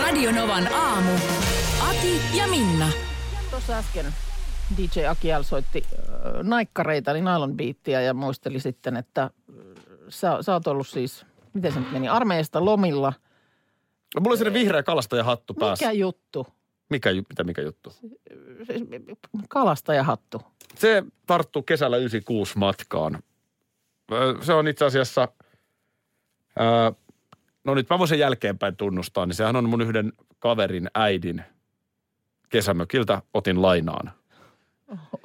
Radionovan aamu. Ati ja Minna. Tuossa äsken DJ Akiel soitti äh, naikkareita, eli nylon beattiä ja muisteli sitten, että äh, sä, sä oot ollut siis, miten se nyt meni, armeijasta lomilla. No, mulla on sellainen vihreä kalastajahattu päässä. Mikä juttu? Mikä, mitä mikä juttu? Siis, Kalastajahattu. Se tarttuu kesällä 96 matkaan. Se on itse asiassa, ää, no nyt mä voin sen jälkeenpäin tunnustaa, niin sehän on mun yhden kaverin äidin kesämökiltä otin lainaan.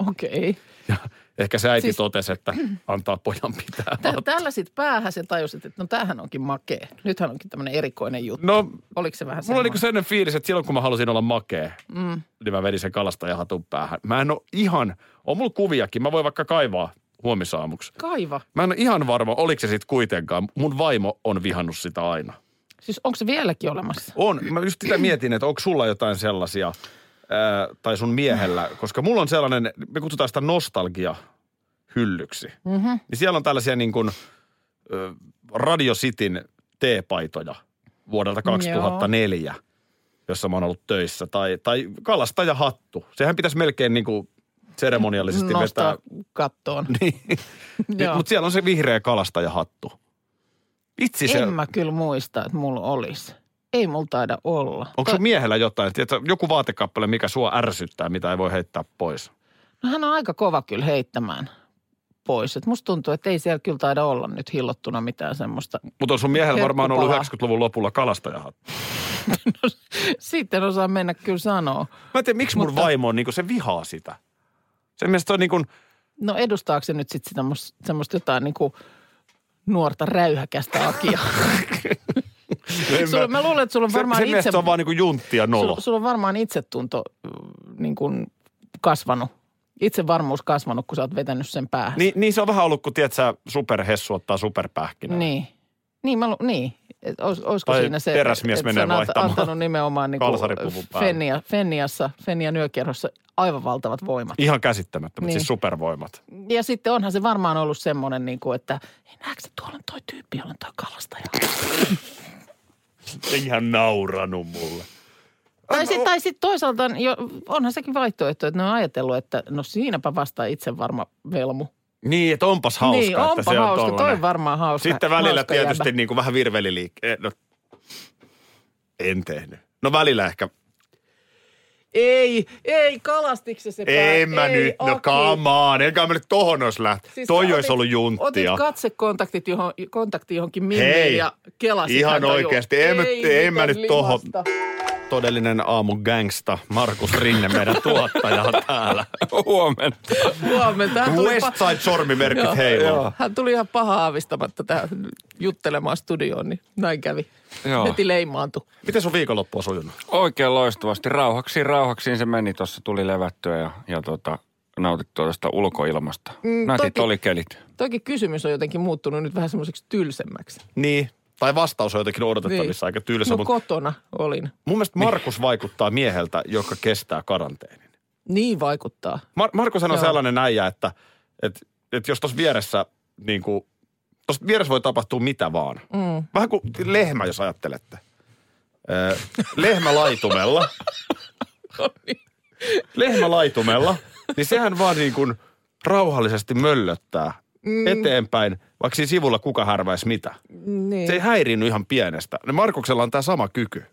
Okei. Okay. Ja ehkä se äiti Siis- totesi, että antaa pojan pitää. Tä- Tällä sitten päähän se tajusit, että no tämähän onkin makea. Nythän onkin tämmöinen erikoinen juttu. No, Oliko se vähän mulla oli semmoinen? niinku sellainen fiilis, että silloin kun mä halusin olla makea, mm. niin mä vedin sen kalastajahatun päähän. Mä en ole ihan, on mulla kuviakin, mä voin vaikka kaivaa huomisaamuksi. Kaiva. Mä en ole ihan varma, oliko se sitten kuitenkaan. Mun vaimo on vihannut sitä aina. Siis onko se vieläkin olemassa? On. Mä just sitä mietin, että onko sulla jotain sellaisia, ää, tai sun miehellä, koska mulla on sellainen, me kutsutaan sitä nostalgia hyllyksi. Mm-hmm. Niin siellä on tällaisia niin kuin ö, Radio Cityn teepaitoja vuodelta 2004, jossa mä oon ollut töissä. Tai, tai kalastajahattu. Sehän pitäisi melkein niin kuin seremoniallisesti Nostaa vetää. kattoon. Niin. Joo. Mutta siellä on se vihreä kalastajahattu. Vitsi se, En mä kyllä muista, että mulla olisi. Ei mulla taida olla. onko sun miehellä jotain, tiedätkö, joku vaatekappale, mikä sua ärsyttää, mitä ei voi heittää pois? No hän on aika kova kyllä heittämään pois. Et musta tuntuu, että ei siellä kyllä taida olla nyt hillottuna mitään semmoista. Mutta on sun miehellä varmaan ollut Herkkupalaa. 90-luvun lopulla kalastajahattu. Sitten osaa mennä kyllä sanoa. Mä en tiedä, miksi mun Mutta- vaimo on niin se vihaa sitä. Se mielestä on niin kuin, No edustaako se nyt sitten sitä semmoista jotain niin kuin nuorta räyhäkästä akia? sulla, mä luulen, että sulla on se, varmaan se itse... mielestä on vaan niin kuin juntti ja nolo. Sulla, sulla on varmaan itsetunto mm, niin kuin kasvanut. Itsevarmuus kasvanut, kun sä oot vetänyt sen päähän. Niin, niin se on vähän ollut, kun tiedät sä, superhessu ottaa superpähkinää. Niin. Niin, mä, lu- niin. Ois, olisiko Tai siinä se, teräsmies että menee vaihtamaan antanut nimenomaan niin. Fennia, Fenniassa, Fennian yökerhossa aivan valtavat voimat. Ihan käsittämättömät, Niin. siis supervoimat. Ja sitten onhan se varmaan ollut semmoinen, niin kuin, että hei näetkö tuolla on toi tyyppi, jolla on toi kalastaja. Ei ihan nauranut mulle. tai sitten tai sit toisaalta jo, onhan sekin vaihtoehto, että ne on ajatellut, että no siinäpä vasta itse varma velmu. Niin, että onpas hauska, niin, että onpa se on hauska, tollanen. toi varmaan hauska. Sitten välillä hauska tietysti jäbä. niin kuin vähän virveliliikkeen. No, en tehnyt. No välillä ehkä. Ei, ei, se pää? En mä ei, nyt, no Aki. come on. Enkä mä nyt tohon olisi lähtenyt. Siis Toi olisi ollut junttia. Otit katsekontaktit johon, kontakti johonkin Hei, ja kelasit ihan oikeesti. En Ei en mä nyt tohon-. Todellinen aamun gangsta, Markus Rinne, meidän tuottaja täällä. Huomenta. Huomenta. Hän tuli, pa- Westside sormimerkit Joo, heiluu. hän tuli ihan paha aavistamatta tähän juttelemaan studioon, niin näin kävi. Joo. Heti leimaantui. Miten sun viikonloppu on sujunut? Oikein loistavasti. Rauhaksiin, rauhaksiin se meni. Tuossa tuli levättyä ja, ja tota, nautittua tästä ulkoilmasta. Mm, Nätit toki- oli kelit. Toikin kysymys on jotenkin muuttunut nyt vähän semmoiseksi tylsemmäksi. Niin. Tai vastaus on jotenkin odotettavissa aika tylsä, No mutta kotona olin. mun mielestä Markus vaikuttaa mieheltä, joka kestää karanteenin. Niin vaikuttaa. Mar- Markus on sellainen äijä, että, että, että jos tuossa vieressä niin kuin, tuossa vieressä voi tapahtua mitä vaan. Mm. Vähän kuin lehmä, jos ajattelette. Lehmä laitumella. lehmä laitumella, niin sehän vaan niin kuin rauhallisesti möllöttää mm. eteenpäin, vaikka siinä sivulla kuka härväisi mitä. Niin. Se ei häiriinny ihan pienestä. Ne Markuksella on tämä sama kyky.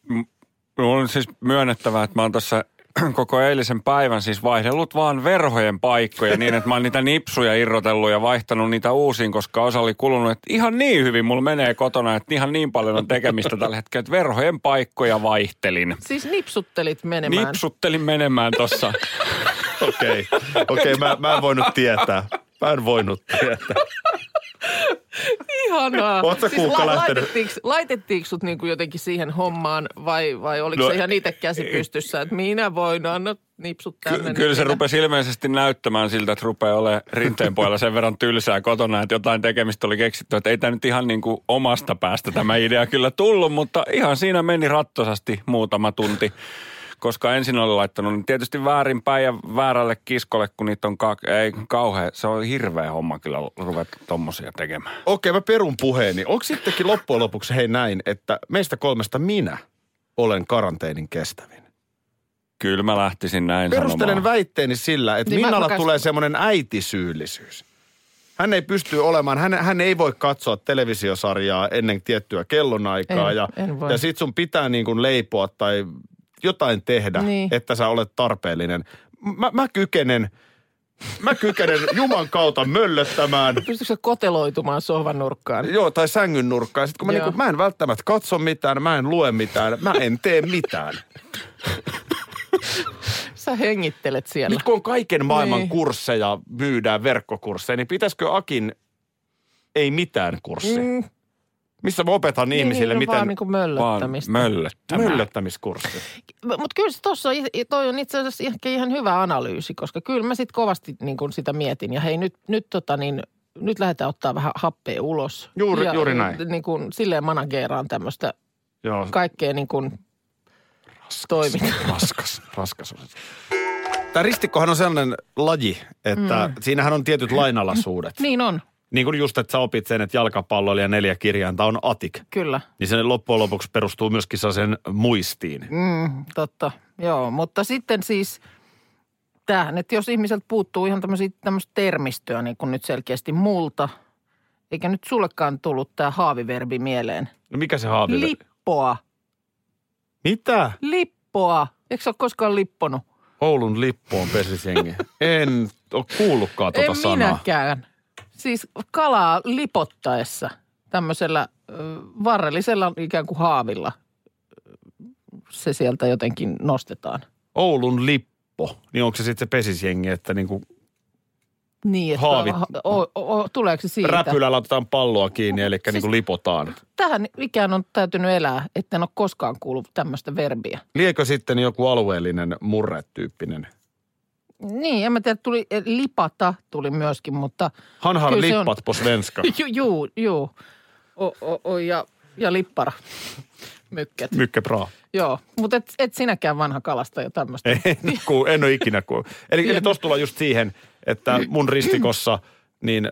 Mulla on siis myönnettävä, että mä oon tässä koko eilisen päivän siis vaihdellut vaan verhojen paikkoja niin, että mä oon niitä nipsuja irrotellut ja vaihtanut niitä uusiin, koska osa oli kulunut, että ihan niin hyvin mulla menee kotona, että ihan niin paljon on tekemistä tällä hetkellä, että verhojen paikkoja vaihtelin. Siis nipsuttelit menemään. Nipsuttelin menemään tossa. Okei, okei, mä, mä en voinut tietää. Mä en voinut tietää. Ihanaa. Sä, Kuukka, lähtenyt? laitettiinko, laitettiinko sut niin kuin jotenkin siihen hommaan vai, vai oliko No, se ihan itse käsi pystyssä, että minä voin, anna nipsut tänne. Ky- niin kyllä se rupesi ilmeisesti näyttämään siltä, että rupeaa olemaan rinteen pojalla sen verran tylsää kotona, että jotain tekemistä oli keksitty. Että ei tämä nyt ihan niin kuin omasta päästä tämä idea kyllä tullut, mutta ihan siinä meni rattosasti muutama tunti. Koska ensin oli laittanut niin tietysti väärinpäin ja väärälle kiskolle, kun niitä on ka- ei kauhean, se on hirveä homma kyllä ruveta tommosia tekemään. Okei, mä perun puheeni. Onko sittenkin loppujen lopuksi hei näin, että meistä kolmesta minä olen karanteenin kestävin? Kyllä mä lähtisin näin Perustelen sanomaan. väitteeni sillä, että Niin niin mä- Minnalla mä käs- tulee semmoinen äitisyyllisyys. Hän ei pysty olemaan, hän, hän ei voi katsoa televisiosarjaa ennen tiettyä kellonaikaa. En- ja, en voi. ja sit sun pitää niin kuin leipoa tai jotain tehdä, Niin. että sä olet tarpeellinen. Mä, mä kykenen, mä kykenen Juman kautta möllöttämään. Pystytkö sä koteloitumaan sohvan nurkkaan? Joo, tai sängyn nurkkaan. Sitten kun mä, Joo. niinku, mä en välttämättä katso mitään, mä en lue mitään, mä en tee mitään. Sä hengittelet siellä. Nyt kun on kaiken maailman Niin. kursseja, myydään verkkokursseja, niin pitäisikö Akin ei mitään kurssi? Mm, Missä mä opetan ihmisille, niin, miten Vaan niin kuin Vaan möllöttämistä. möllöttämään. möllöttämiskurssi. Mutta kyllä se tuossa, toi on itse asiassa ehkä ihan hyvä analyysi, koska kyllä mä sitten kovasti niin kuin sitä mietin. Ja hei nyt, nyt, tota niin, nyt lähdetään ottaa vähän happea ulos. Juuri- ja, juuri näin. Niin kuin, silleen manageeraan tämmöistä Joo, kaikkea niin kuin toimintaa. raskas, raskas. Tämä ristikkohan on sellainen laji, että mm. siinähän on tietyt lainalaisuudet. Niin on, Niin kuin just, että sä opit sen, että jalkapalloilla ja neljä kirjainta on atik. kyllä. Niin se loppujen lopuksi perustuu myöskin sen muistiin. Mm, totta, joo. Mutta sitten siis tämähän, että jos ihmiseltä puuttuu ihan tämmöistä termistöä, niin kuin nyt selkeästi multa, eikä nyt sullekaan tullut tämä haaviverbi mieleen. No mikä se haavi? Lippoa, Mitä? lippoa. Eikö sä ole koskaan lipponut? Oulun lippu on pesisjengi. En ole kuullutkaan tuota en sanaa. minäkään. Siis kalaa lipottaessa tämmöisellä varrellisella ikään kuin haavilla se sieltä jotenkin nostetaan. Oulun lippo, niin onko se sitten se pesisjengi, että niinku Niin, että Haavit. O, o, o, tuleeko se siitä? räpylällä otetaan palloa kiinni, eli Siis- niinku lipotaan. Tähän ikään on täytynyt elää, että en ole koskaan kuullut tämmöistä verbiä. Liekö sitten joku alueellinen murretyyppinen? Niin, en mä tiedä, tuli, eh, lipata tuli myöskin, mutta Kyllä se on. lippat på svenska. ju, juu, juu. O, o, o, ja, ja lippara, mykket. Mycket bra. Joo, mutta et, et sinäkään vanha kalastaja tämmöistä. En, ku, en ole ikinä kuullut. Eli, eli tuossa tullaan just siihen, että mun ristikossa, niin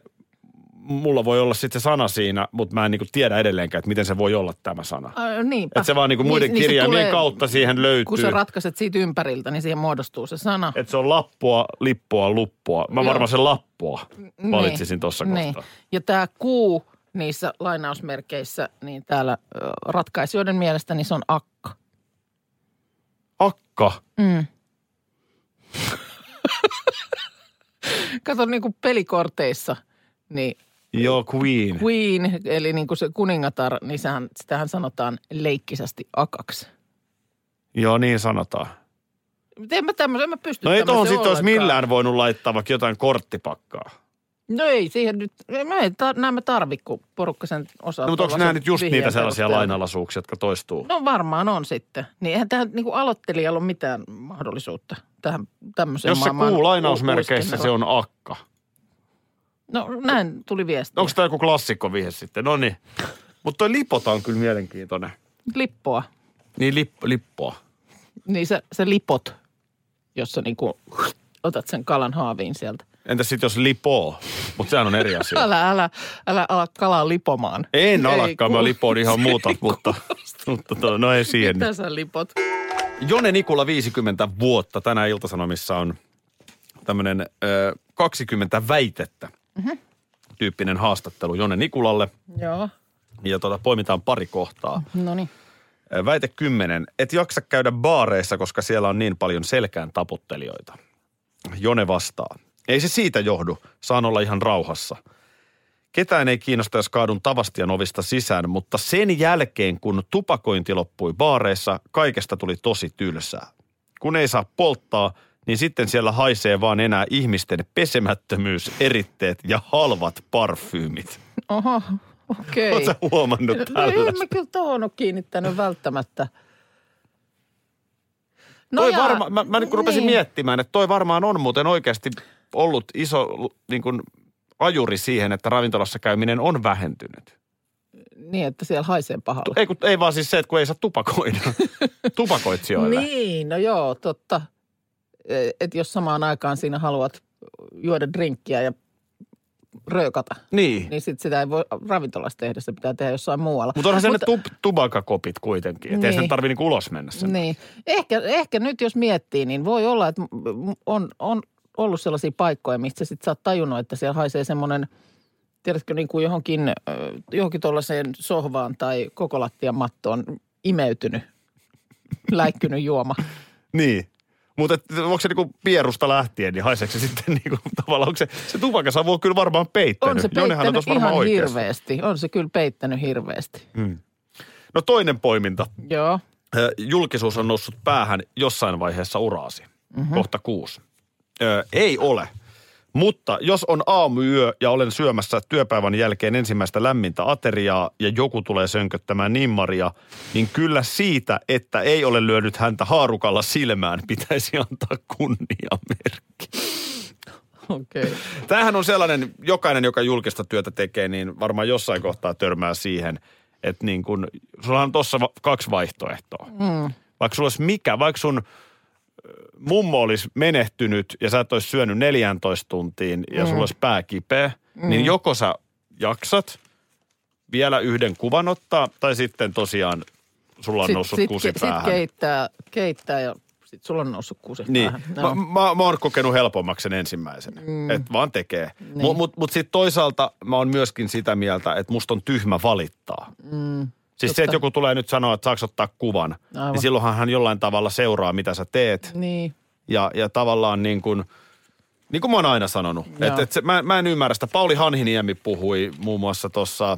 mulla voi olla sitten se sana siinä, mutta mä en niinku tiedä edelleenkään, että miten se voi olla tämä sana. Äh, niinpä. Että se vaan niinku muiden Niin- niin se kirjaimien tulee- kautta siihen löytyy. Kun sä ratkaiset siitä ympäriltä, niin siihen muodostuu se sana. Että se on lappua, lippua, luppua. Mä Joo. varmaan sen lappua Niin, valitsisin tuossa niin. kohtaa. Ja tämä kuu niissä lainausmerkeissä, niin täällä ratkaisijoiden mielestä niin se on akka. Akka. Mm. Kato niin kuin pelikorteissa, niin Joo, queen. queen, eli niin kuin se kuningatar, niin sehän, sitähän sanotaan leikkisästi akaksi. Joo, niin sanotaan. Mutta en mä tämmöisen, en mä pysty No ei tuohon tämmöiseen sitten olisi millään voinut laittaa vaikka jotain korttipakkaa. No ei siihen nyt, me ei tar, näin me tarvi, kun porukka sen osaa. No, mutta onko nämä nyt just niitä sellaisia lainalaisuuksia, jotka toistuu? No varmaan on sitten. Niin eihän tähän niin kuin aloittelijalla ole mitään mahdollisuutta tähän tämmöiseen Jos se maailmaan kuu lainausmerkeissä, se on akka. No näin tuli viesti. Onko tämä joku klassikko vihje sitten? No niin. Mutta toi lipota on kyllä mielenkiintoinen. Lippoa. Niin lip, lippoa. Niin se, se lipot, jossa niin kuin otat sen kalan haaviin sieltä. Entäs sitten jos lipoo? Mutta sehän on eri asia. Älä, älä, älä ala kalaa lipomaan. En Ei alakaan, mä kuulu- lipoon ihan muuta, mutta, mutta to, no ei siihen. Mitä sä lipot? Jone Nikula 50 vuotta. Tänään Iltasanomissa on tämmöinen ö, 20 väitettä Mhm. tyyppinen haastattelu Jone Nikulalle. Joo, Ja tuota, poimitaan pari kohtaa. no niin. Väite 10. Et jaksa käydä baareissa, koska siellä on niin paljon selkään taputtelijoita. Jone vastaa. Ei se siitä johdu. Saan olla ihan rauhassa. Ketään ei kiinnosta, jos kaadun Tavastian ovista sisään, mutta sen jälkeen, kun tupakointi loppui baareissa, kaikesta tuli tosi tylsää. Kun ei saa polttaa, niin sitten siellä haisee vaan enää ihmisten pesemättömyys, eritteet ja halvat parfyymit. Oho, okei. Oletko huomannut No tällaista? en mä kyllä tuohon ole kiinnittänyt välttämättä. No toi jaa, varma, mä, mä niin rupesin niin. miettimään, että toi varmaan on muuten oikeasti ollut iso niin kuin, ajuri siihen, että ravintolassa käyminen on vähentynyt. Niin, että siellä haisee pahalle. Ei, kun, ei vaan siis se, että kun ei saa tupakoida tupakoitsijoille. Niin, no joo, totta. Että jos samaan aikaan siinä haluat juoda drinkkiä ja röökata, Niin. niin sit sitä ei voi ravintolassa tehdä, se pitää tehdä jossain muualla. Mutta onhan se ne tub, tubakakopit kuitenkin, että ei Niin. sen tarvitse niinku ulos mennä sen. Niin. Ehkä, ehkä nyt jos miettii, niin voi olla, että on, on ollut sellaisia paikkoja, mistä sitten sä oot tajunnut, että siellä haisee semmoinen, tiedätkö, niin kuin johonkin, johonkin tuollaiseen sohvaan tai koko lattian mattoon imeytynyt, läikkynyt juoma. Niin. Mutta onko se niinku pierusta lähtien, niin haiseeko se sitten niinku tavallaan, onko se, se tupakasavu on kyllä varmaan peittänyt. On se peittänyt tossa ihan oikeassa. hirveästi. On se kyllä peittänyt hirveästi. No toinen poiminta. Joo. Julkisuus on noussut päähän jossain vaiheessa uraasi. Mhm. Mm-hmm. Kohta kuusi. Ö, ei ole. Mutta jos on aamuyö ja olen syömässä työpäivän jälkeen ensimmäistä lämmintä ateriaa ja joku tulee sönköttämään nimmaria, niin kyllä siitä, että ei ole lyönyt häntä haarukalla silmään, pitäisi antaa kunniamerkki. Okei. Okay. Tämähän on sellainen, jokainen, joka julkista työtä tekee, niin varmaan jossain kohtaa törmää siihen, että niin kun, sulla on tuossa kaksi vaihtoehtoa. Mm. Vaikka sulla olisi mikä, vaikka sun mummo olisi menehtynyt ja sä et olisi syönyt 14 tuntiin ja mm. sulla olisi pää kipeä, mm. niin joko sä jaksat vielä yhden kuvan ottaa tai sitten tosiaan sulla on noussut sit, kusi sit, päähän. Sitten keittää, keittää ja sitten sulla on noussut kuusi Niin, päähän. mä, Joo. mä, mä oon kokenut helpommaksi sen ensimmäisen, mm. että vaan tekee. Niin. Niin. Mutta mut, mut sitten toisaalta mä oon myöskin sitä mieltä, että musta on tyhmä valittaa. Mm, siis se, totta. että joku tulee nyt sanoa, että saako ottaa kuvan, Aivan. niin silloinhan hän jollain tavalla seuraa, mitä sä teet. Niin. Ja, ja tavallaan niin kuin, niin kuin mä oon aina sanonut, Joo. että et se, mä, mä en ymmärrä sitä. Pauli Hanhiniemi puhui muun muassa tuossa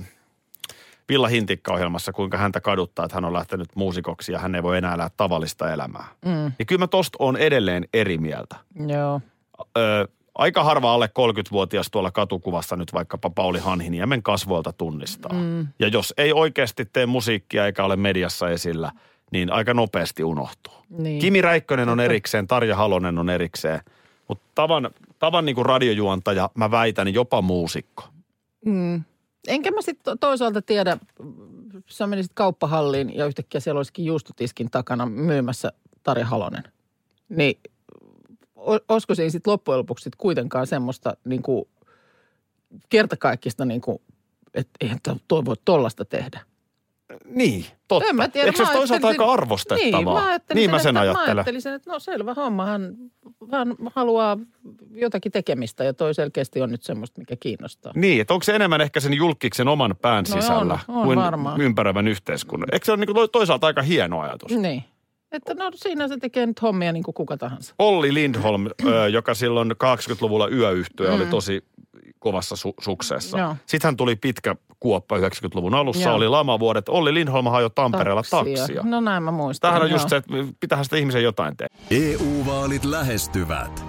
Villa Hintikka-ohjelmassa, kuinka häntä kaduttaa, että hän on lähtenyt muusikoksi ja hän ei voi enää elää tavallista elämää. Mm. Ja kyllä mä tosta on edelleen eri mieltä. Joo. Ö, aika harva alle 30-vuotias tuolla katukuvassa nyt vaikkapa Pauli Hanhiniemen kasvoilta tunnistaa. Mm. Ja jos ei oikeasti tee musiikkia eikä ole mediassa esillä, niin aika nopeasti unohtuu. Niin. Kimi Räikkönen on erikseen, Tarja Halonen on erikseen. Mutta tavan, tavan niin kuin radiojuontaja, mä väitän jopa muusikko. Enkä mä sitten toisaalta tiedä, sä menisit kauppahalliin ja yhtäkkiä siellä olisikin juustotiskin takana myymässä Tarja Halonen. Niin olisiko siinä sitten loppujen lopuksi sit kuitenkaan semmoista niin kuin kertakaikkista niin kuin, että eihän to- toi voi tollasta tehdä. Niin, totta. En mä tiedä. Eikö se mä olisi toisaalta aika arvostettavaa? Niin, mä, ajattelin niin mä sen että, Mä ajattelen. ajattelisin, että no selvä homma, hän, hän haluaa jotakin tekemistä ja toi selkeästi on nyt semmoista, mikä kiinnostaa. Niin, että onko se enemmän ehkä sen julkiksen oman pään No on, sisällä on kuin varmaan. ympäröivän yhteiskunnan? Eikö se ole niin toisaalta aika hieno ajatus? Niin. Että no siinä se tekee nyt hommia niin kuin kuka tahansa. Olli Lindholm, joka silloin 80-luvulla yöyhtyö, mm. oli tosi kovassa su- suksessa. Joo. Sitten hän tuli pitkä kuoppa 90-luvun alussa, Joo. oli lamavuodet. Olli Lindholm ajoi Tampereella taksia. taksia. No näin mä muistan. Tämähän on joo. just se, että pitäähän sitä ihmisen jotain tehdä. EU-vaalit lähestyvät.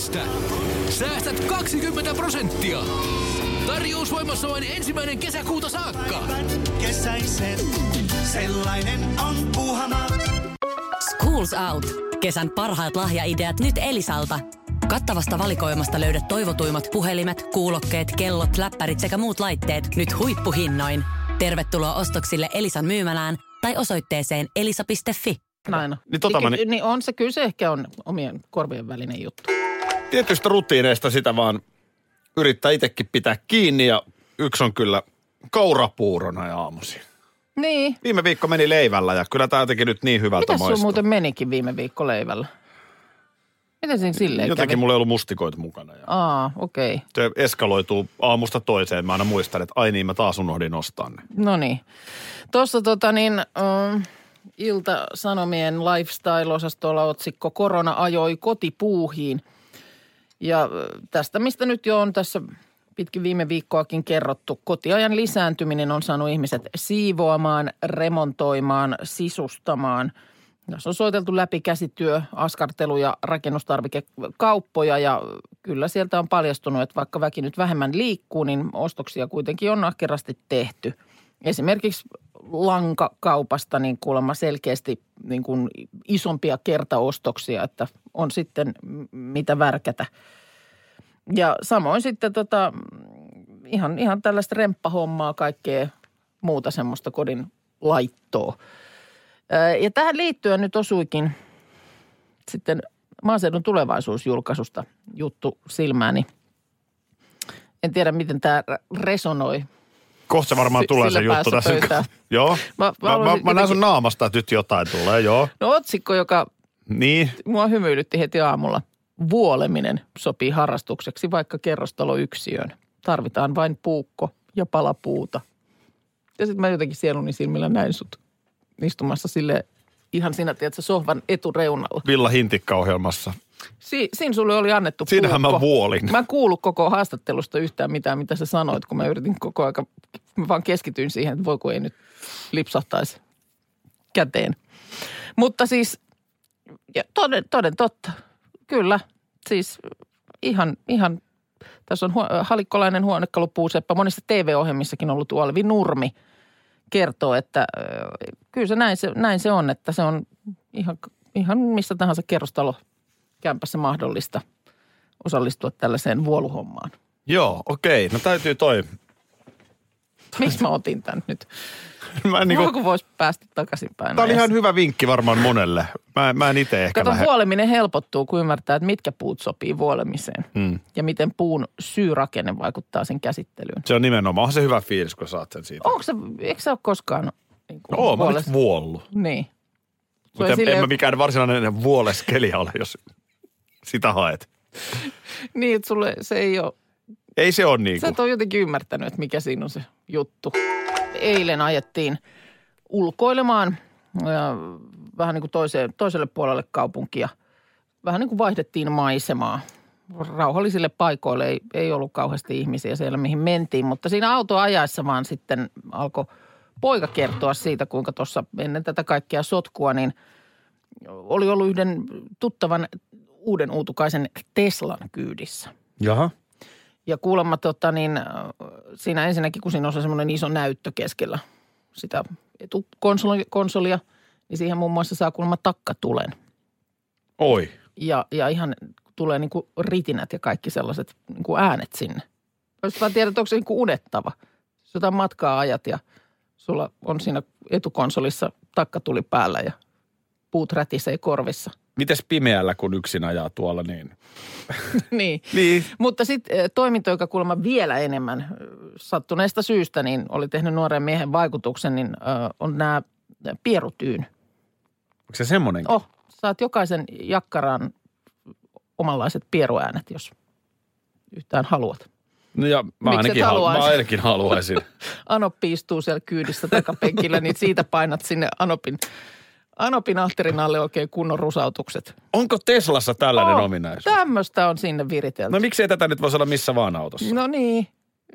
Netistä. Säästät 20 prosenttia. Tarjous voimassa vain ensimmäinen kesäkuuta saakka. Kesäisen, sellainen on Puuhamaa. Schools Out. Kesän parhaat lahjaideat nyt Elisalta. Kattavasta valikoimasta löydät toivotuimmat puhelimet, kuulokkeet, kellot, läppärit sekä muut laitteet nyt huippuhinnoin. Tervetuloa ostoksille Elisan myymälään tai osoitteeseen elisa.fi. Näin. Niin tota mä Niin, ni- niin on se, kyllä se ehkä on omien korvien välinen juttu. Tietystä rutiineista sitä vaan yrittää itsekin pitää kiinni ja yksi on kyllä kaurapuurona ja aamuisin. Niin. Viime viikko meni leivällä ja kyllä tämä jotenkin nyt niin hyvältä Mitäs maistuu. muuten menikin viime viikko leivällä? Miten siinä silleen Jotenkin kävi? mulla ei ollut mustikoita mukana. Ja Aa, okei. Okay. se eskaloituu aamusta toiseen. Mä aina muistan, että ai niin, mä taas unohdin ostaa ne. No niin. Tuossa tota niin, ähm, Ilta-Sanomien lifestyle-osastolla otsikko Korona ajoi kotipuuhiin. Ja tästä, mistä nyt jo on tässä pitkin viime viikkoakin kerrottu, kotiajan lisääntyminen on saanut ihmiset siivoamaan, remontoimaan, sisustamaan. Tässä on soiteltu läpi käsityö, askartelu ja rakennustarvikekauppoja ja kyllä sieltä on paljastunut, että vaikka väki nyt vähemmän liikkuu, niin ostoksia kuitenkin on ahkerasti tehty. Esimerkiksi lankakaupasta niin kuulemma selkeästi niin kuin isompia kertaostoksia, että on sitten mitä värkätä. Ja samoin sitten tota, ihan, ihan tällaista remppahommaa, kaikkea muuta semmoista kodin laittoa. Ja tähän liittyen nyt osuikin sitten maaseudun tulevaisuusjulkaisusta juttu silmääni. En tiedä, miten tämä resonoi. Kohta varmaan tulee se juttu tässä. pöytään. joo. Mä- Mä, mä mä, näen sun naamasta, että nyt jotain tulee, joo. No otsikko, joka Niin. mua hymyilytti heti aamulla. Vuoleminen sopii harrastukseksi vaikka kerrostaloyksiöön. Tarvitaan vain puukko ja pala puuta. Ja sitten mä jotenkin sieluni silmillä näin sut istumassa sille ihan siinä, tiedätkö, sohvan etureunalla. Villa Hintikka-ohjelmassa. Si- siinä sulle oli annettu Siinähän mä puukko. vuolin. Mä en kuullut koko haastattelusta yhtään mitään, mitä sä sanoit, kun mä yritin koko aika, mä vaan keskityin siihen, että voi kun ei nyt lipsahtaisi käteen. Mutta siis, ja toden, toden totta, kyllä, siis ihan, ihan tässä on huo, halikkolainen huonekalupuuseppä, monissa TV-ohjelmissakin ollut Alvi Nurmi kertoo, että kyllä se näin, se näin se on, että se on ihan, ihan missä tahansa kerrostalo kämpässä mahdollista osallistua tällaiseen vuoluhommaan. Joo, okei. No täytyy toi. Miksi mä otin tämän nyt? Mä en niinku, Niinku, voisi päästä takaisinpäin. tää oli ajassa? ihan hyvä vinkki varmaan monelle. Mä, mä en itse ehkä Kato, lähde. vuoleminen helpottuu, kun ymmärtää, että mitkä puut sopii vuolemiseen. Hmm. Ja miten puun syyrakenne vaikuttaa sen käsittelyyn. Se on nimenomaan se hyvä fiilis, kun saat sen siitä. Onko se, eikö sä ole koskaan niin kuin Oo, mä vuoles- oon vuollut. Niin. Se Mutta en, silleen- en mä mikään varsinainen vuoleskelija ole, jos sitä haet. Niin, että sulle se ei ole, Ei se ole niin sä et ole jotenkin ymmärtänyt, että mikä siinä on se juttu. Eilen ajettiin ulkoilemaan ja vähän niin kuin toiseen, toiselle puolelle kaupunkia. Vähän niin kuin vaihdettiin maisemaa. Rauhallisille paikoille ei, ei ollut kauheasti ihmisiä siellä, mihin mentiin, mutta siinä auto ajaessa vaan sitten alkoi poika kertoa siitä, kuinka tuossa ennen tätä kaikkea sotkua, niin oli ollut yhden tuttavan uuden uutukaisen Teslan kyydissä. Jaha. Ja kuulemma tota niin, äh, siinä ensinnäkin, kun siinä on se semmoinen iso näyttö keskellä sitä etukonsolia, niin siihen muun muassa saa kuulemma takkatulen. Oi. Ja, ja ihan tulee niin kuin ritinät ja kaikki sellaiset niin kuin äänet sinne. Jos vaan tiedät, onko se niin kuin unettava. Jos jotain matkaa ajat ja sulla on siinä etukonsolissa takkatuli päällä ja puut rätisee korvissa. Mites pimeällä, kun yksin ajaa tuolla niin? niin. Niin. Mutta sitten toiminto, joka kuulemma vielä enemmän ö, sattuneesta syystä, niin oli tehnyt nuoren miehen vaikutuksen, niin ö, on nämä pierutyyn. Onko se semmoinen? Oh, saat jokaisen jakkaraan omanlaiset pieruäänet, jos yhtään haluat. No ja mä ainakin, halu- mä ainakin haluaisin. Anoppi istuu siellä kyydissä takapenkillä, niin siitä painat sinne Anopin, Anopin ahterin alle oikein kunnon rusautukset. Onko Teslassa tällainen Oh, ominaisuus? Tämmöistä on sinne viritelty. No miksei tätä nyt voisi olla missä vaan autossa? No niin,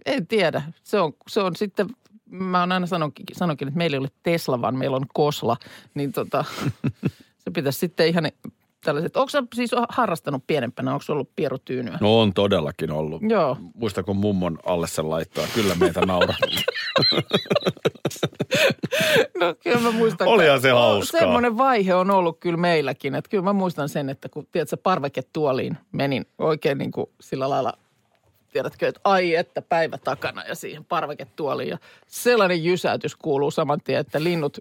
en tiedä. Se on, se on sitten, mä oon aina sanonkin, sanonkin, että meillä ei ole Tesla, vaan meillä on Kosla. Niin tota, se pitäisi sitten ihan tällaiset. Onko siis harrastanut pienempänä, onko ollut pierutyynyä? No on todellakin ollut. Joo. Muista kun mummon alle sen laittaa. Kyllä meitä nauraa. No kyllä mä muistan. Olihan se hauskaa. Semmoinen vaihe on ollut kyllä meilläkin. Että kyllä mä muistan sen, että kun tiedätkö, parveketuoliin menin oikein niin kuin sillä lailla, tiedätkö, että ai että päivä takana ja siihen parveketuoliin. Ja sellainen jysäytys kuuluu saman tien, että linnut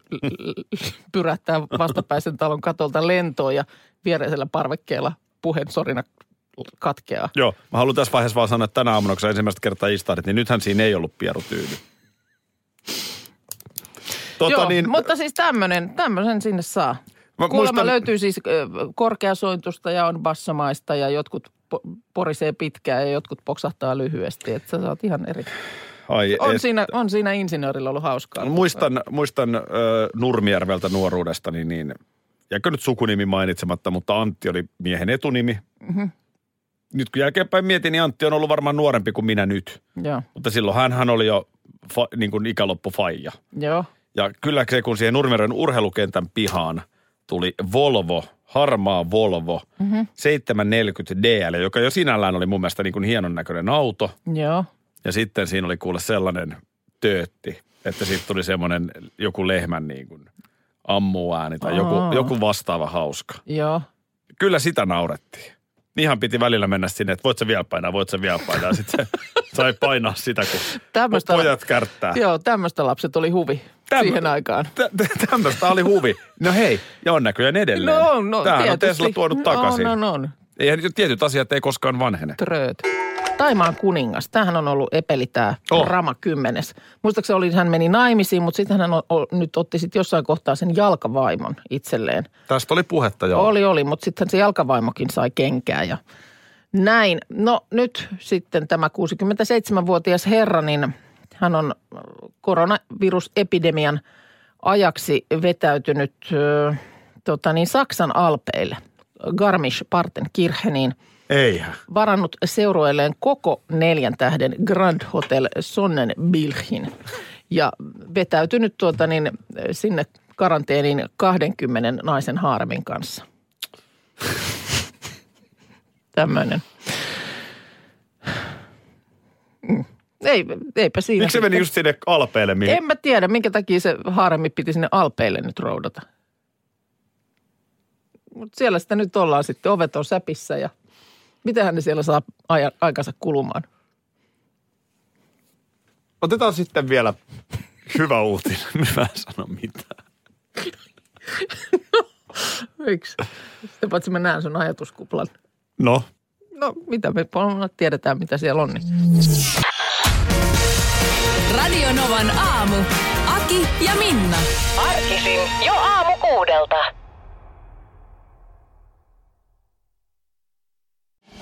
pyrähtää vastapäisen talon katolta lentoon ja viereisellä parvekkeella puheensorina katkeaa. Joo, mä haluan tässä vaiheessa vaan sanoa, että tänä aamuna, kun sä ensimmäistä kertaa istahdit, niin nythän siinä ei ollut pierutyyny. Tota Joo, niin, mutta siis tämmöinen, tämmöisen sinne saa. Mä Kuulemma muistan- löytyy siis korkeasointusta ja on bassomaista ja jotkut porisee pitkään ja jotkut poksahtaa lyhyesti. Että sä saat ihan eri. ai, On et- siinä, on siinä insinöörillä ollut hauskaa. Muistan, muistan äh, Nurmijärveltä nuoruudestani, niin jääkö nyt sukunimi mainitsematta, mutta Antti oli miehen etunimi. Mm-hmm. Nyt kun jälkeenpäin mietin, niin Antti on ollut varmaan nuorempi kuin minä nyt. Joo, Mutta silloin hän, hän oli jo fa, niin kuin ikäloppu faija. joo. Ja kyllä se, kun siihen Nurmijärven urheilukentän pihaan tuli Volvo, harmaa Volvo, mm-hmm. 740 DL, joka jo sinällään oli mun mielestä niin kuin hienon näköinen auto. Joo, Ja sitten siinä oli kuule sellainen töötti, että siitä tuli semmoinen joku lehmän niin kuin ammuääni tai joku, joku vastaava hauska. joo. Kyllä sitä naurettiin. Ihan piti välillä mennä sinne, että voit sä vielä painaa, voit sä vielä painaa. Sitten sai painaa sitä, kun Tämmöistä- pojat kärttää. Joo, tämmöistä lapset oli huvi Tämmö- siihen aikaan. Tä- Tämmöistä oli huvi. No hei, ja on näköjään edelleen. No, no Tämähän on tietysti. Tesla tuonut takaisin. On, on, on. Eihän tietyt asiat ei koskaan vanhene. Trööt. Taimaan kuningas. Tämähän on ollut epeli tämä Oh. Rama kymmenes. Muistaakseni oli, hän meni naimisiin, mutta sitten hän on, o, nyt otti sit jossain kohtaa sen jalkavaimon itselleen. Tästä oli puhetta jo. Oli, oli, mutta sitten se jalkavaimokin sai kenkää ja näin. No nyt sitten tämä 67-vuotias herra, niin hän on koronavirusepidemian ajaksi vetäytynyt ö, tota niin, Saksan alpeille, Garmisch-Partenkircheniin, Eihän. varannut seurueelleen koko neljän tähden Grand Hotel Sonnenbilchin ja vetäytynyt tuota niin, sinne karanteeniin 20 naisen haaremin kanssa. Tämmöinen. Mm. Ei, eipä siinä. Miksi se meni just sinne alpeille? Mihin? En mä tiedä, minkä takia se haaremi piti sinne alpeille nyt roudata. Mutta siellä sitä nyt ollaan sitten. Ovet on säpissä ja mitähän ne siellä saa aja, aikansa kulumaan. Otetaan sitten vielä hyvä uutinen. Mä en sano mitään. Miksi? Sitten paitsi mä näen sun ajatuskuplan. No, No mitä me tiedetään, mitä siellä on. Niin. Radio Novan aamu. Aki ja Minna. Arkisin jo aamu kuudelta.